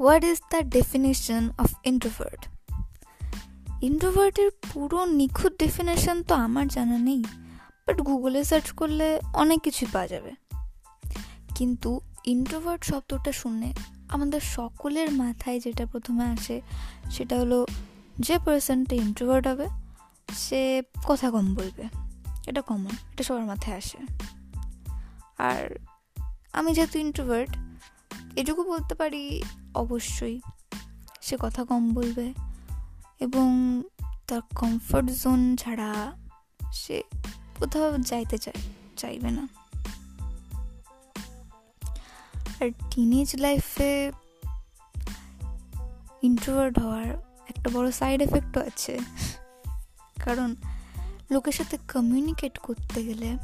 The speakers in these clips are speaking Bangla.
What is the definition of introvert ইন্ট্রোভার্টের পুরো নিখুঁত ডেফিনেশন তো আমার জানা নেই বাট গুগলে সার্চ করলে অনেক কিছুই পাওয়া যাবে। কিন্তু ইন্ট্রোভার্ট শব্দটা শুনে আমাদের সকলের মাথায় যেটা প্রথমে আসে, সেটা হলো যে পার্সনটা ইন্ট্রোভার্ট হবে, সে কথা কম বলবে। এটা কমন এটা সবার মাথায় আসে। আর আমি যেহেতু ইন্ট্রোভার্ট এটুকু বলতে পারি, অবশ্যই। সে কথা কম বলবে এবং তার কমফর্ট জোন ছাড়া সে কোথাও যাইতে চায়, চাইবে না। আর টিনেজ লাইফে ইন্ট্রোভার্ট হওয়ার একটা বড় সাইড এফেক্টও আছে। কারণ লোকের সাথে কমিউনিকেট করতে গেলে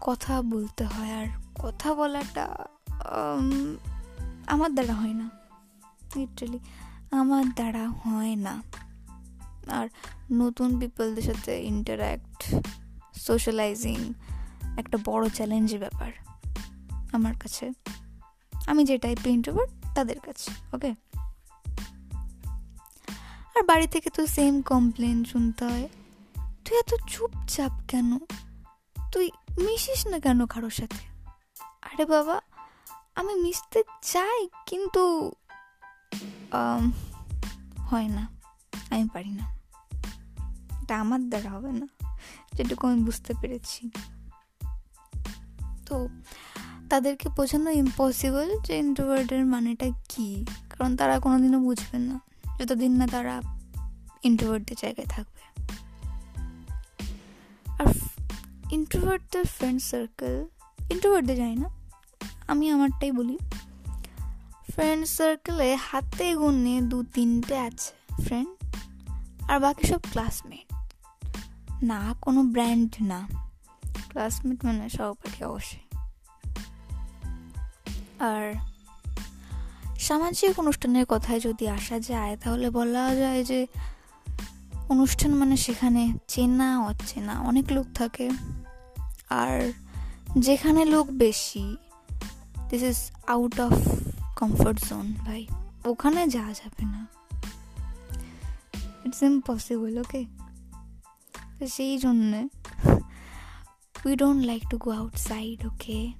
কথা বলতে হয় আর কথা বলাটা আমার দ্বারা হয় না লিটারালি আমার দ্বারা হয় না। আর নতুন পিপলদের সাথে ইন্টারাক্ট সোশ্যালাইজিং একটা বড় চ্যালেঞ্জের ব্যাপার আমার কাছে। আমি যে টাইপের ইন্টারভার্ট তাদের কাছে ওকে আর বাড়ি থেকে তো সেম কমপ্লেন শুনতে হয়। তুই এত চুপচাপ কেন? তুই মিশিস না কেন কারোর সাথে? আরে বাবা আমি মিশতে চাই, কিন্তু হয় না। আমি পারি না। এটা আমার দ্বারা হবে না। যেটুকু আমি বুঝতে পেরেছি। তো, তাদেরকে বোঝানো ইম্পসিবল যে ইন্ট্রোভার্টের মানেটা কী? কারণ তারা কোনোদিনও বুঝবেন না। যতদিন না তারা ইন্ট্রোভার্টদের জায়গায় থাকবে। আর ইন্ট্রোভার্টদের ফ্রেন্ড সার্কেল ইন্ট্রোভার্টদের যায় না। আমি আমারটাই বলি। ফ্রেন্ড সার্কেলে হাতে গুনে দু তিনটে আছে ফ্রেন্ড আর বাকি সব ক্লাসমেট না, কোনো ব্র্যান্ড না। ক্লাসমেট মানে সহপাঠী অবশ্যই। আর সামাজিক অনুষ্ঠানের কথায় যদি আসা যায়, তাহলে বলা যায় যে অনুষ্ঠান মানে সেখানে চেনা, অচেনা, অনেক লোক থাকে। আর যেখানে লোক বেশি this is out of comfort zone ভাই ওখানে যাওয়া যাবে না। ইটস ইম্পসিবল ওকে তো সেই জন্যে we don't like to go outside okay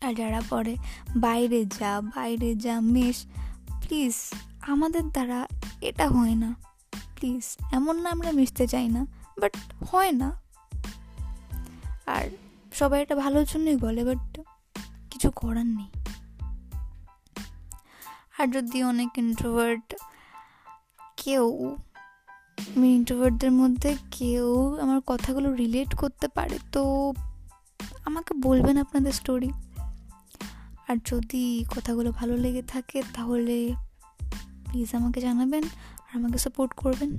আর যারা পরে বাইরে যা বাইরে যা মেশ প্লিজ আমাদের দ্বারা এটা হয় না। প্লিজ এমন না আমরা মিশতে চাই না বাট হয় না। আর সবাই এটা ভালোর জন্যই বলে বাট কিছু করার নেই। আর যদি অনেক ইন্ট্রোভার্ট কেউ ইন্ট্রোভার্টদের মধ্যে কেউ আমার কথাগুলো রিলেট করতে পারে, তো আমাকে বলবেন আপনাদের স্টোরি আর যদি কথাগুলো ভালো লেগে থাকে, তাহলে প্লিজ আমাকে জানাবেন আর আমাকে সাপোর্ট করবেন।